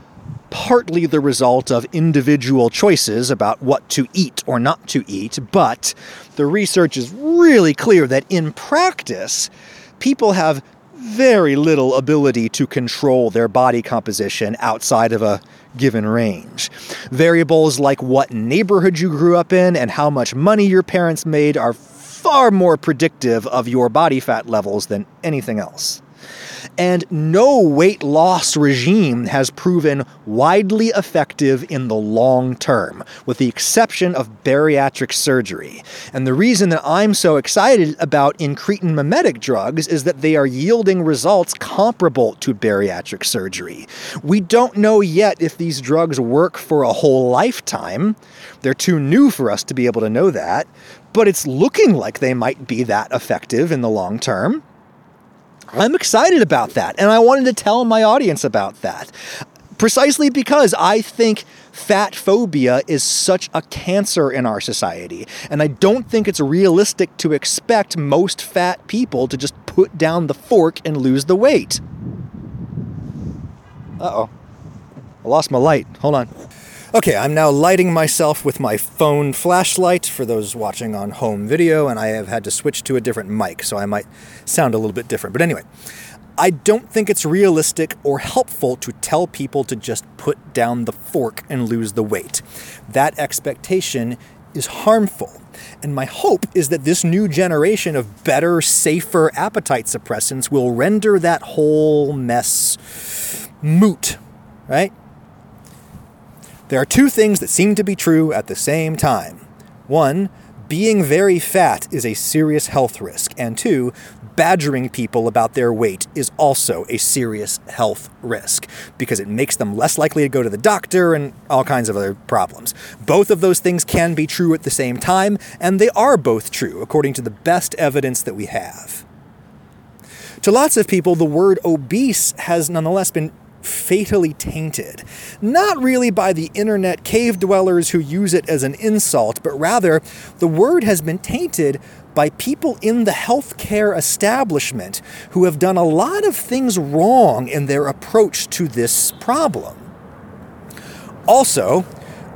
partly the result of individual choices about what to eat or not to eat, but the research is really clear that in practice, people have very little ability to control their body composition outside of a given range. Variables like what neighborhood you grew up in and how much money your parents made are far more predictive of your body fat levels than anything else. And no weight loss regime has proven widely effective in the long term, with the exception of bariatric surgery. And the reason that I'm so excited about incretin mimetic drugs is that they are yielding results comparable to bariatric surgery. We don't know yet if these drugs work for a whole lifetime. They're too new for us to be able to know that, but it's looking like they might be that effective in the long term. I'm excited about that, and I wanted to tell my audience about that. Precisely because I think fat phobia is such a cancer in our society, and I don't think it's realistic to expect most fat people to just put down the fork and lose the weight. Uh oh. I lost my light. Hold on. Okay, I'm now lighting myself with my phone flashlight for those watching on home video, and I have had to switch to a different mic, so I might sound a little bit different. But anyway, I don't think it's realistic or helpful to tell people to just put down the fork and lose the weight. That expectation is harmful. And my hope is that this new generation of better, safer appetite suppressants will render that whole mess moot, right? There are two things that seem to be true at the same time. One, being very fat is a serious health risk, and two, badgering people about their weight is also a serious health risk because it makes them less likely to go to the doctor and all kinds of other problems. Both of those things can be true at the same time, and they are both true according to the best evidence that we have. To lots of people, the word obese has nonetheless been fatally tainted. Not really by the internet cave dwellers who use it as an insult, but rather the word has been tainted by people in the healthcare establishment who have done a lot of things wrong in their approach to this problem. Also,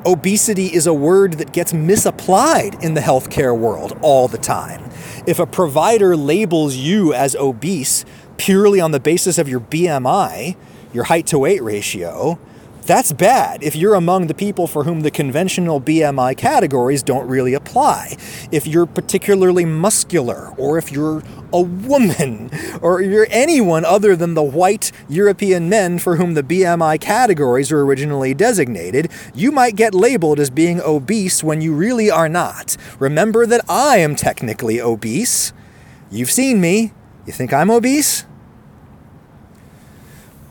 obesity is a word that gets misapplied in the healthcare world all the time. If a provider labels you as obese purely on the basis of your BMI, your height to weight ratio, that's bad if you're among the people for whom the conventional BMI categories don't really apply. If you're particularly muscular, or if you're a woman, or you're anyone other than the white European men for whom the BMI categories were originally designated, you might get labeled as being obese when you really are not. Remember that I am technically obese. You've seen me. You think I'm obese?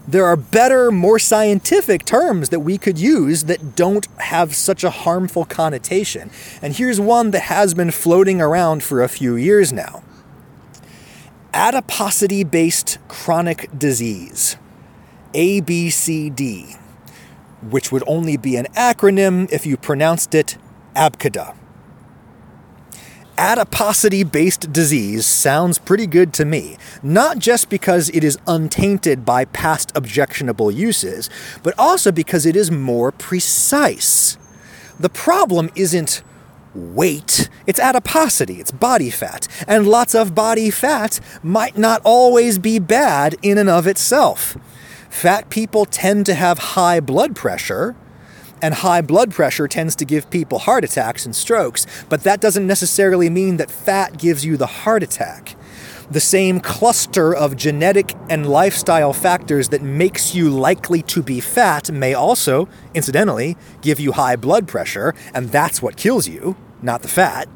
There are better, more scientific terms that we could use that don't have such a harmful connotation. And here's one that has been floating around for a few years now adiposity based chronic disease, ABCD, which would only be an acronym if you pronounced it ABCDA adiposity based disease sounds pretty good to me, not just because it is untainted by past objectionable uses, but also because it is more precise. The problem isn't weight, it's adiposity, it's body fat, and lots of body fat might not always be bad in and of itself. Fat people tend to have high blood pressure and high blood pressure tends to give people heart attacks and strokes, but that doesn't necessarily mean that fat gives you the heart attack. The same cluster of genetic and lifestyle factors that makes you likely to be fat may also, incidentally, give you high blood pressure, and that's what kills you, not the fat.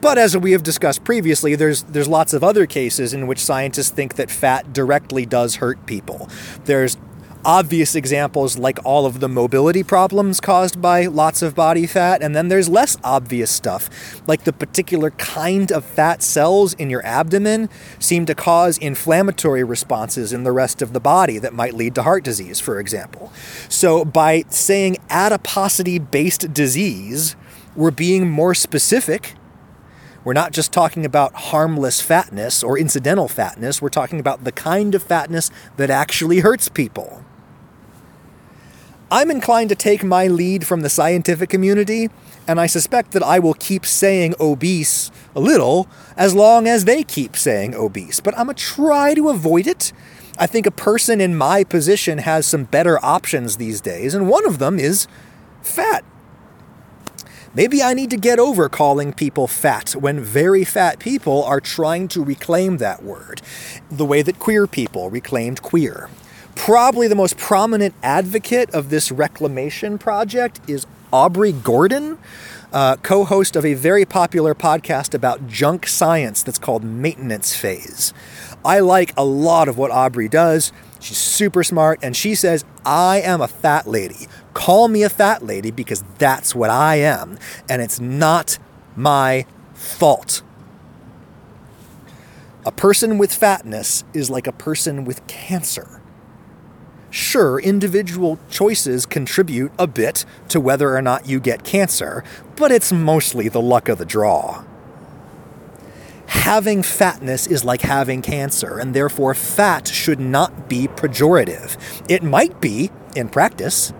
But as we have discussed previously, there's there's lots of other cases in which scientists think that fat directly does hurt people. There's obvious examples like all of the mobility problems caused by lots of body fat, and then there's less obvious stuff, like the particular kind of fat cells in your abdomen seem to cause inflammatory responses in the rest of the body that might lead to heart disease, for example. So, by saying adiposity based disease, we're being more specific. We're not just talking about harmless fatness or incidental fatness, we're talking about the kind of fatness that actually hurts people. I'm inclined to take my lead from the scientific community, and I suspect that I will keep saying obese a little as long as they keep saying obese. But I'm going to try to avoid it. I think a person in my position has some better options these days, and one of them is fat. Maybe I need to get over calling people fat when very fat people are trying to reclaim that word, the way that queer people reclaimed queer. Probably the most prominent advocate of this reclamation project is Aubrey Gordon, uh, co host of a very popular podcast about junk science that's called Maintenance Phase. I like a lot of what Aubrey does. She's super smart, and she says, I am a fat lady. Call me a fat lady because that's what I am, and it's not my fault. A person with fatness is like a person with cancer. Sure, individual choices contribute a bit to whether or not you get cancer, but it's mostly the luck of the draw. Having fatness is like having cancer, and therefore fat should not be pejorative. It might be, in practice,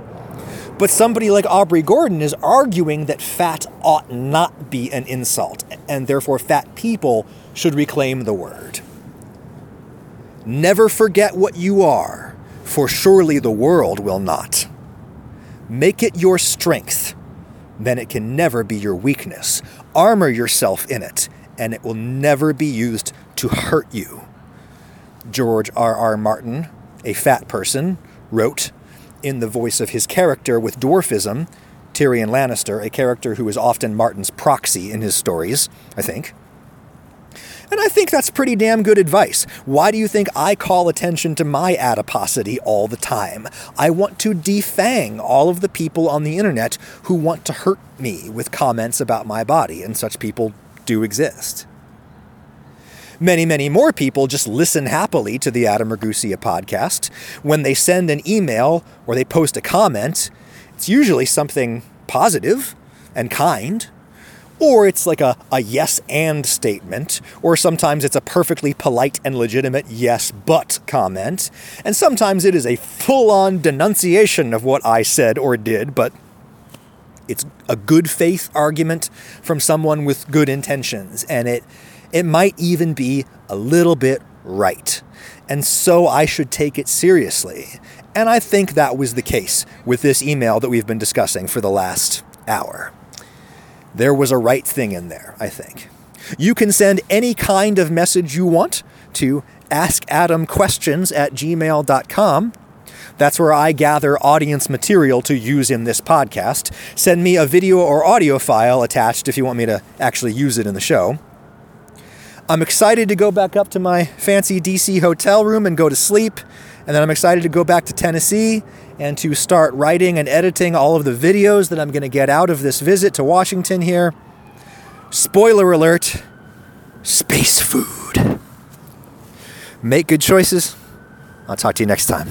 but somebody like Aubrey Gordon is arguing that fat ought not be an insult, and therefore fat people should reclaim the word. Never forget what you are for surely the world will not. Make it your strength, then it can never be your weakness. Armor yourself in it, and it will never be used to hurt you. George R. R. Martin, a fat person, wrote, in the voice of his character with dwarfism, Tyrion Lannister, a character who is often Martin's proxy in his stories, I think. And I think that's pretty damn good advice. Why do you think I call attention to my adiposity all the time? I want to defang all of the people on the internet who want to hurt me with comments about my body, and such people do exist. Many, many more people just listen happily to the Adam Ragusea podcast. When they send an email or they post a comment, it's usually something positive and kind or it's like a, a yes and statement, or sometimes it's a perfectly polite and legitimate yes but comment, and sometimes it is a full on denunciation of what I said or did, but it's a good faith argument from someone with good intentions, and it, it might even be a little bit right. And so I should take it seriously. And I think that was the case with this email that we've been discussing for the last hour there was a right thing in there, I think. You can send any kind of message you want to askadamquestions at gmail.com. That's where I gather audience material to use in this podcast. Send me a video or audio file attached if you want me to actually use it in the show. I'm excited to go back up to my fancy DC hotel room and go to sleep. And then I'm excited to go back to Tennessee and to start writing and editing all of the videos that I'm going to get out of this visit to Washington here. Spoiler alert space food. Make good choices. I'll talk to you next time.